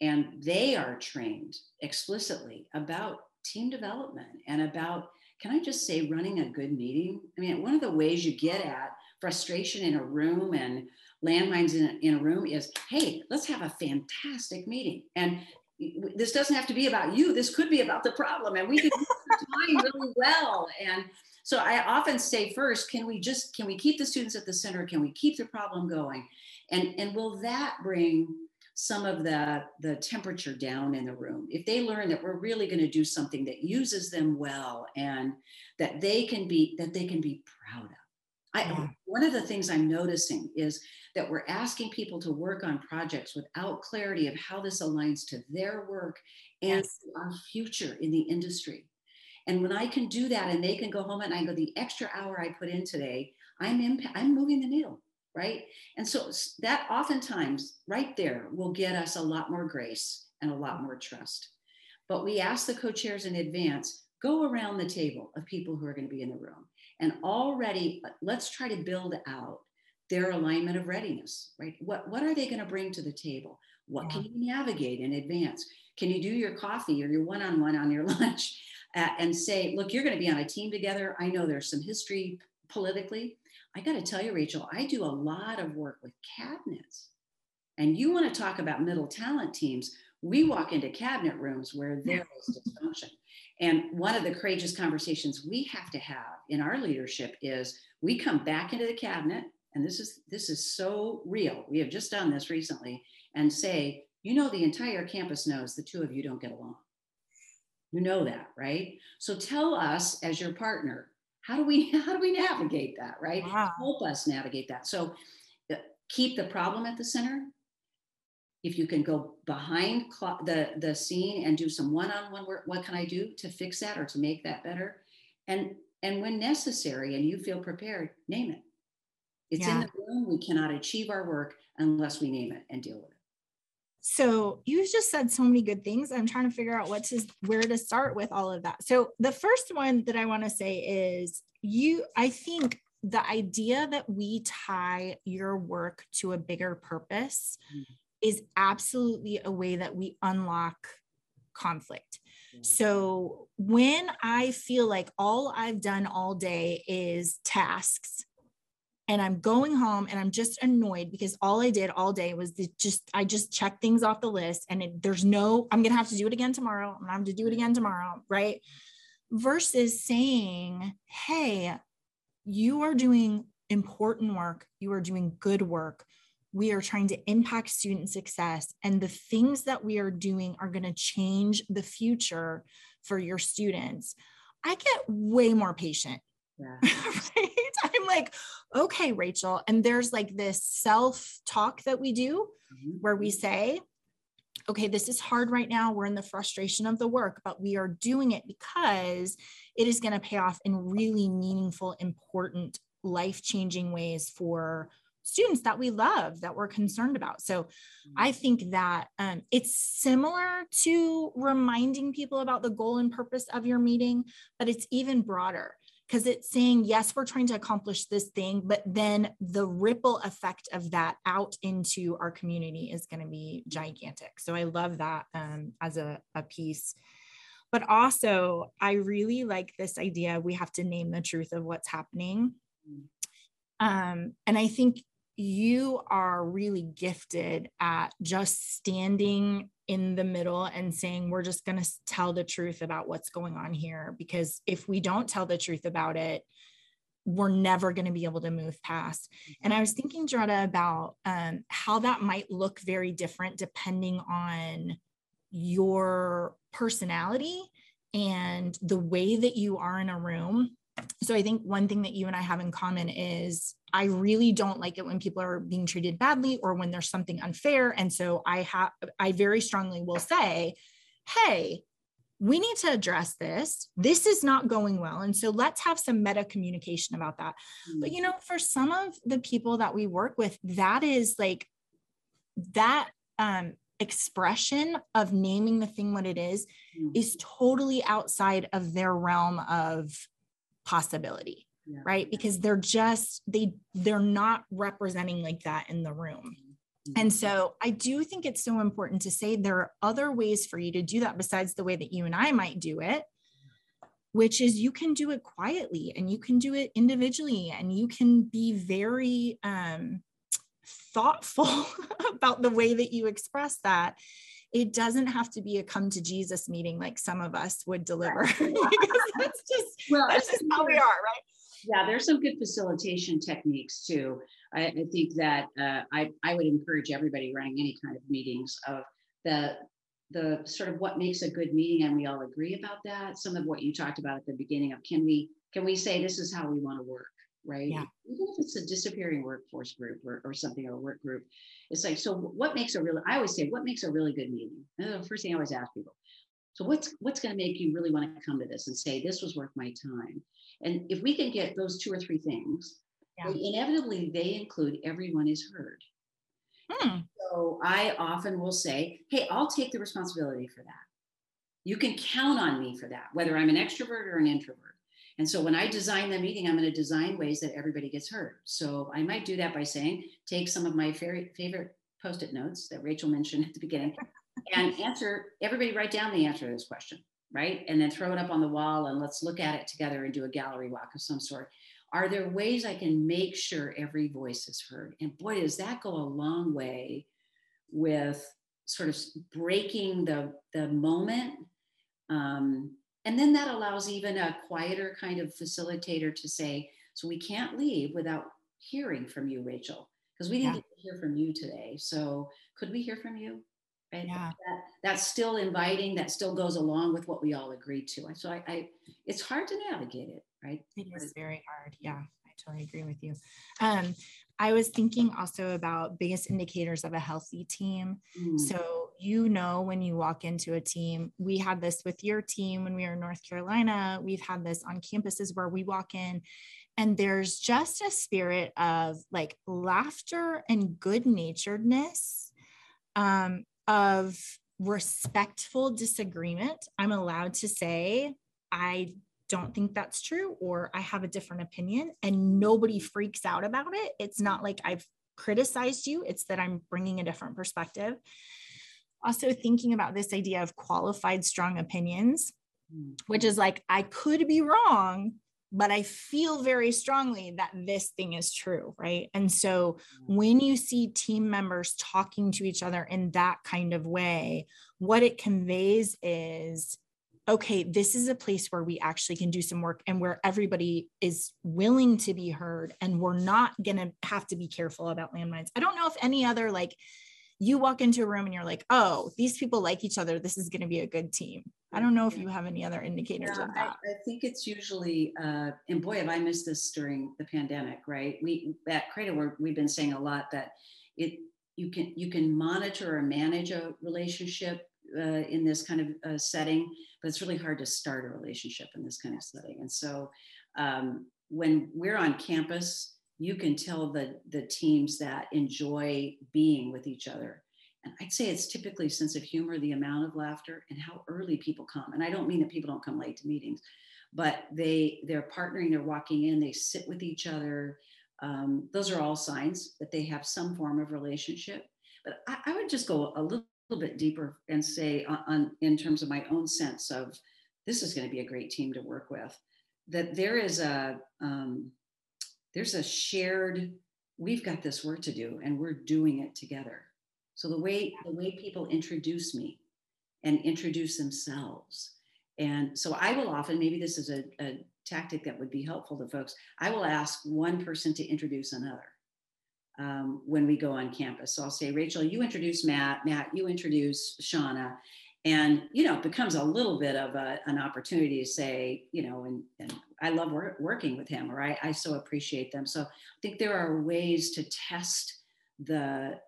And they are trained explicitly about team development and about, can I just say, running a good meeting? I mean, one of the ways you get at frustration in a room and landmines in a, in a room is hey, let's have a fantastic meeting. And this doesn't have to be about you. This could be about the problem. And we can time really well. And so I often say first, can we just can we keep the students at the center? Can we keep the problem going? And and will that bring some of the the temperature down in the room if they learn that we're really going to do something that uses them well and that they can be that they can be proud of I, yeah. one of the things i'm noticing is that we're asking people to work on projects without clarity of how this aligns to their work and yes. our future in the industry and when I can do that and they can go home and I go, the extra hour I put in today, I'm in, I'm moving the needle, right? And so that oftentimes right there will get us a lot more grace and a lot more trust. But we ask the co-chairs in advance, go around the table of people who are going to be in the room. And already uh, let's try to build out their alignment of readiness, right? What, what are they going to bring to the table? What yeah. can you navigate in advance? Can you do your coffee or your one-on-one on your lunch? And say, look, you're going to be on a team together. I know there's some history politically. I got to tell you, Rachel, I do a lot of work with cabinets. And you want to talk about middle talent teams. We walk into cabinet rooms where there is dysfunction. And one of the courageous conversations we have to have in our leadership is we come back into the cabinet, and this is this is so real. We have just done this recently, and say, you know, the entire campus knows the two of you don't get along. You know that, right? So tell us as your partner, how do we how do we navigate that, right? Wow. Help us navigate that. So keep the problem at the center. If you can go behind the the scene and do some one-on-one work, what can I do to fix that or to make that better? And and when necessary and you feel prepared, name it. It's yeah. in the room. We cannot achieve our work unless we name it and deal with it. So you just said so many good things. I'm trying to figure out what to where to start with all of that. So the first one that I want to say is you I think the idea that we tie your work to a bigger purpose mm-hmm. is absolutely a way that we unlock conflict. Mm-hmm. So when I feel like all I've done all day is tasks and I'm going home and I'm just annoyed because all I did all day was just I just checked things off the list and it, there's no I'm gonna have to do it again tomorrow. I'm gonna have to do it again tomorrow, right? Versus saying, hey, you are doing important work, you are doing good work. We are trying to impact student success, and the things that we are doing are going to change the future for your students. I get way more patient. Yeah. right? I'm like, okay, Rachel. And there's like this self talk that we do mm-hmm. where we say, okay, this is hard right now. We're in the frustration of the work, but we are doing it because it is going to pay off in really meaningful, important, life changing ways for students that we love, that we're concerned about. So I mm-hmm. think that um, it's similar to reminding people about the goal and purpose of your meeting, but it's even broader because it's saying, yes, we're trying to accomplish this thing, but then the ripple effect of that out into our community is going to be gigantic. So I love that um, as a, a piece. But also, I really like this idea we have to name the truth of what's happening. Um, and I think you are really gifted at just standing in the middle and saying, we're just going to tell the truth about what's going on here. Because if we don't tell the truth about it, we're never going to be able to move past. And I was thinking, Joretta, about um, how that might look very different depending on your personality and the way that you are in a room. So I think one thing that you and I have in common is I really don't like it when people are being treated badly or when there's something unfair. And so I have, I very strongly will say, hey, we need to address this. This is not going well. And so let's have some meta communication about that. Mm-hmm. But, you know, for some of the people that we work with, that is like that um, expression of naming the thing what it is, mm-hmm. is totally outside of their realm of possibility yeah. right because they're just they they're not representing like that in the room mm-hmm. and so I do think it's so important to say there are other ways for you to do that besides the way that you and I might do it, which is you can do it quietly and you can do it individually and you can be very um, thoughtful about the way that you express that. It doesn't have to be a come to Jesus meeting like some of us would deliver. that's just well, that's just how we are, right? yeah, there's some good facilitation techniques too. I, I think that uh, I, I would encourage everybody running any kind of meetings of the the sort of what makes a good meeting and we all agree about that some of what you talked about at the beginning of can we can we say this is how we want to work right yeah. even if it's a disappearing workforce group or, or something or a work group it's like so what makes a really i always say what makes a really good meeting and the first thing i always ask people so what's what's going to make you really want to come to this and say this was worth my time and if we can get those two or three things, yeah. inevitably they include everyone is heard. Hmm. So I often will say, hey, I'll take the responsibility for that. You can count on me for that, whether I'm an extrovert or an introvert. And so when I design the meeting, I'm going to design ways that everybody gets heard. So I might do that by saying, take some of my favorite post it notes that Rachel mentioned at the beginning and answer, everybody write down the answer to this question right? And then throw it up on the wall and let's look at it together and do a gallery walk of some sort. Are there ways I can make sure every voice is heard? And boy, does that go a long way with sort of breaking the, the moment. Um, and then that allows even a quieter kind of facilitator to say, so we can't leave without hearing from you, Rachel, because we didn't yeah. hear from you today. So could we hear from you? right? Yeah. That, that's still inviting, that still goes along with what we all agreed to. So I, I it's hard to navigate it, right? It is very hard. Yeah, I totally agree with you. Um, I was thinking also about biggest indicators of a healthy team. Mm. So, you know, when you walk into a team, we had this with your team when we were in North Carolina. We've had this on campuses where we walk in and there's just a spirit of like laughter and good naturedness um, of respectful disagreement, I'm allowed to say, I don't think that's true, or I have a different opinion, and nobody freaks out about it. It's not like I've criticized you, it's that I'm bringing a different perspective. Also, thinking about this idea of qualified strong opinions, mm. which is like, I could be wrong, but I feel very strongly that this thing is true, right? And so mm. when you see team members talking to each other in that kind of way, what it conveys is okay, this is a place where we actually can do some work and where everybody is willing to be heard and we're not going to have to be careful about landmines. I don't know if any other like you walk into a room and you're like, oh, these people like each other. This is going to be a good team. I don't know if you have any other indicators yeah, of that. I, I, think it's usually, uh, and boy, have I missed this during the pandemic, right? We at Cradle, we've been saying a lot that it you can you can monitor or manage a relationship uh, in this kind of uh, setting, but it's really hard to start a relationship in this kind of setting. And so, um, when we're on campus, you can tell the the teams that enjoy being with each other. And i'd say it's typically sense of humor the amount of laughter and how early people come. And i don't mean that people don't come late to meetings but they they're partnering they're walking in they sit with each other. Um, those are all signs that they have some form of relationship. But i, I would just go a little, little bit deeper and say on, on in terms of my own sense of this is going to be a great team to work with that there is a um, there's a shared we've got this work to do and we're doing it together. So the way the way people introduce me and introduce themselves. And so i will often maybe this is a, a tactic that would be helpful to folks i will ask one person to introduce another um, when we go on campus. So i'll say rachel you introduce matt matt you introduce shauna. And you know it becomes a little bit of a, an opportunity to say you know and, and i love wor- working with him or I, I so appreciate them. So i think there are ways to test the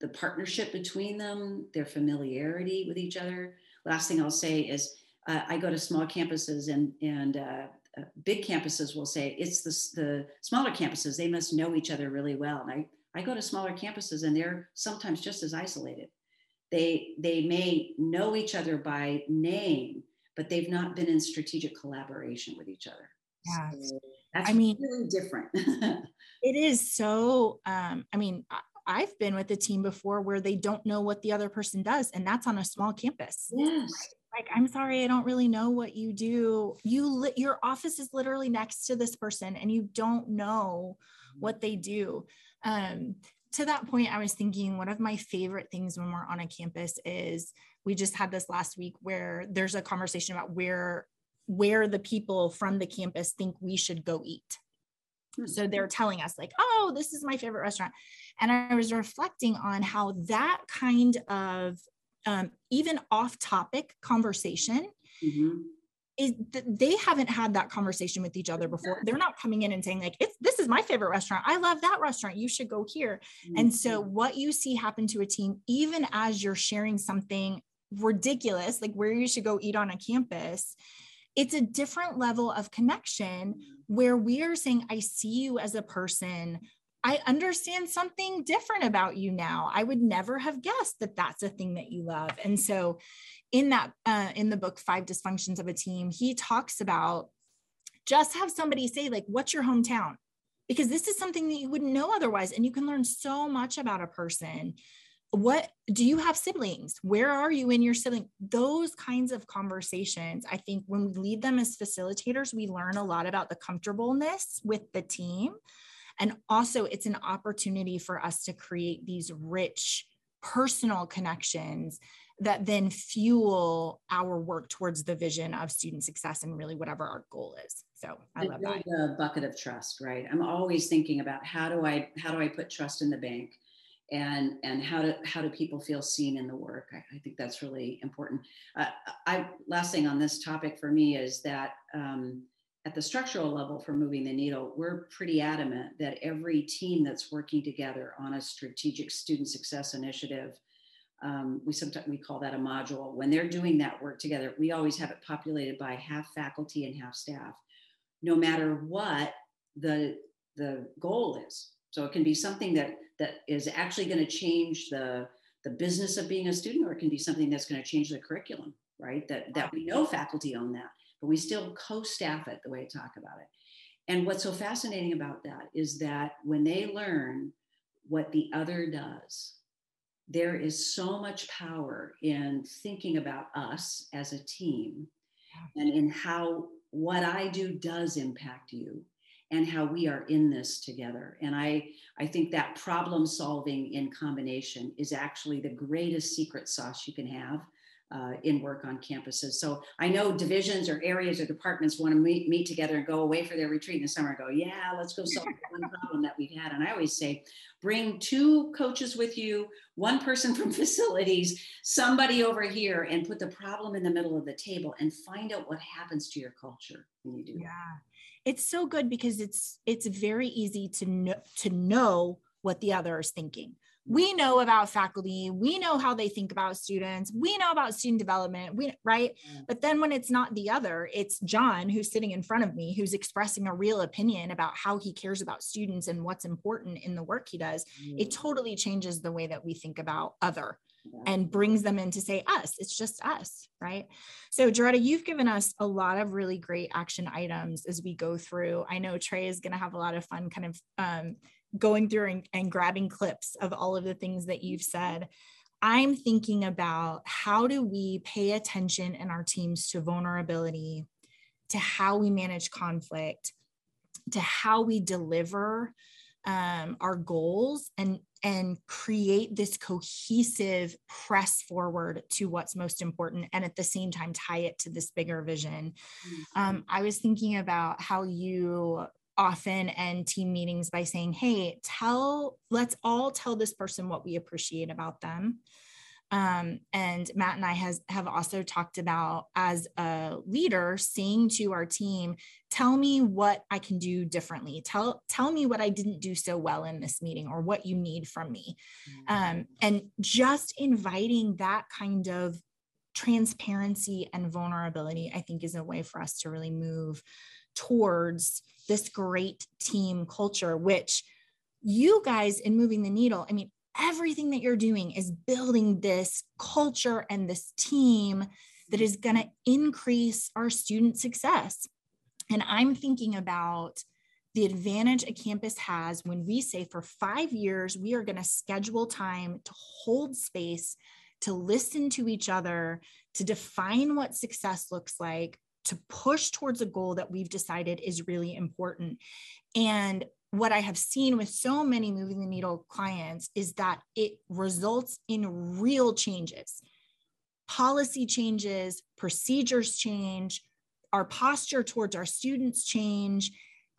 the partnership between them their familiarity with each other. Last thing i'll say is uh, i go to small campuses and and uh, uh, big campuses will say it's the, the smaller campuses they must know each other really well. And i i go to smaller campuses and they're sometimes just as isolated. They they may know each other by name but they've not been in strategic collaboration with each other. Yeah so that's i mean really different. It is so um i mean I've been with a team before where they don't know what the other person does, and that's on a small campus. Yes. Like, I'm sorry, I don't really know what you do. You li- your office is literally next to this person, and you don't know what they do. Um, to that point, I was thinking one of my favorite things when we're on a campus is we just had this last week where there's a conversation about where where the people from the campus think we should go eat. Hmm. So they're telling us like, "Oh, this is my favorite restaurant," and I was reflecting on how that kind of um, even off-topic conversation mm-hmm is they haven't had that conversation with each other before. They're not coming in and saying like, "It's this is my favorite restaurant. I love that restaurant. You should go here." Mm-hmm. And so what you see happen to a team even as you're sharing something ridiculous like where you should go eat on a campus, it's a different level of connection where we are saying, "I see you as a person I understand something different about you now. I would never have guessed that that's a thing that you love. And so, in that, uh, in the book, Five Dysfunctions of a Team, he talks about just have somebody say, like, what's your hometown? Because this is something that you wouldn't know otherwise. And you can learn so much about a person. What do you have siblings? Where are you in your sibling? Those kinds of conversations, I think when we lead them as facilitators, we learn a lot about the comfortableness with the team and also, it's an opportunity for us to create these rich personal connections that then fuel our work towards the vision of student success and really whatever our goal is. So I love that. The bucket of trust, right? I'm always thinking about how do I how do I put trust in the bank, and and how do how do people feel seen in the work? I, I think that's really important. Uh, I last thing on this topic for me is that um, at the structural level for moving the needle, we're pretty adamant that every team that's working together on a strategic student success initiative, um, we sometimes we call that a module. When they're doing that work together, we always have it populated by half faculty and half staff, no matter what the the goal is. So it can be something that that is actually going to change the the business of being a student, or it can be something that's going to change the curriculum, right? That, that we know faculty own that, but we still co staff it the way I talk about it. And what's so fascinating about that is that when they learn what the other does, there is so much power in thinking about us as a team and in how what I do does impact you and how we are in this together. And I, I think that problem solving in combination is actually the greatest secret sauce you can have uh, in work on campuses. So I know divisions or areas or departments want to meet, meet together and go away for their retreat in the summer and go, yeah, let's go solve one problem that we've had. And I always say, bring two coaches with you, one person from facilities, somebody over here, and put the problem in the middle of the table and find out what happens to your culture when you do yeah. It's so good because it's it's very easy to know to know what the other is thinking we know about faculty we know how they think about students we know about student development we right? But then when it's not the other it's john who's sitting in front of me who's expressing a real opinion about how he cares about students and what's important in the work he does. It totally changes the way that we think about other and brings them in to say us. It's just us right? So Joretta, you've given us a lot of really great action items as we go through. I know trey is going to have a lot of fun kind of um, going through and, and grabbing clips of all of the things that you've said i'm thinking about how do we pay attention in our teams to vulnerability to how we manage conflict to how we deliver um, our goals and and create this cohesive press forward to what's most important and at the same time tie it to this bigger vision mm-hmm. um, i was thinking about how you often end team meetings by saying, Hey, tell, let's all tell this person what we appreciate about them. Um, and Matt and I has have also talked about as a leader saying to our team, tell me what I can do differently. Tell tell me what I didn't do so well in this meeting or what you need from me. Mm. Um, and just inviting that kind of transparency and vulnerability, I think, is a way for us to really move towards this great team culture, which you guys in moving the needle, I mean, everything that you're doing is building this culture and this team that is going to increase our student success. And I'm thinking about the advantage a campus has when we say for five years, we are going to schedule time to hold space, to listen to each other, to define what success looks like, to push towards a goal that we've decided is really important. And what I have seen with so many moving the needle clients is that it results in real changes. Policy changes, procedures change, our posture towards our students change,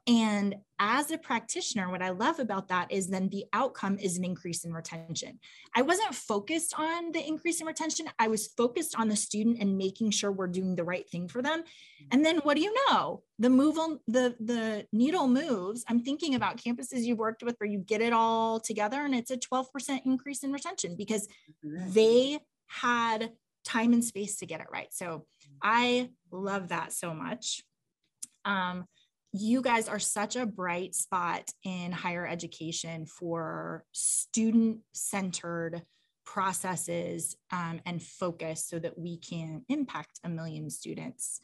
and as a practitioner, what I love about that is then the outcome is an increase in retention. I wasn't focused on the increase in retention. I was focused on the student and making sure we're doing the right thing for them. And then what do you know? The move on the the needle moves. I'm thinking about campuses you've worked with where you get it all together and it's a 12% increase in retention because they had time and space to get it right. So I love that so much. Um, you guys are such a bright spot in higher education for student centered processes um, and focus so that we can impact a million students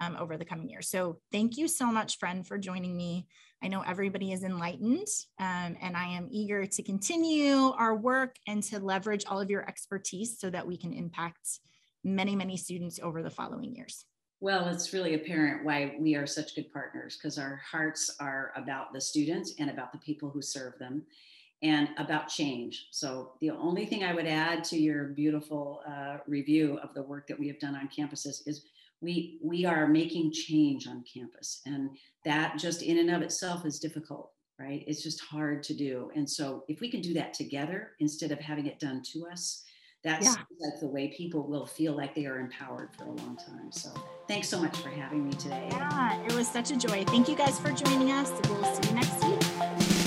um, over the coming years. So, thank you so much, friend, for joining me. I know everybody is enlightened, um, and I am eager to continue our work and to leverage all of your expertise so that we can impact many, many students over the following years. Well, it's really apparent why we are such good partners because our hearts are about the students and about the people who serve them and about change. So, the only thing I would add to your beautiful uh, review of the work that we have done on campuses is we, we are making change on campus. And that just in and of itself is difficult, right? It's just hard to do. And so, if we can do that together instead of having it done to us, that's yeah. like the way people will feel like they are empowered for a long time. So thanks so much for having me today. Yeah, it was such a joy. Thank you guys for joining us. We'll see you next week.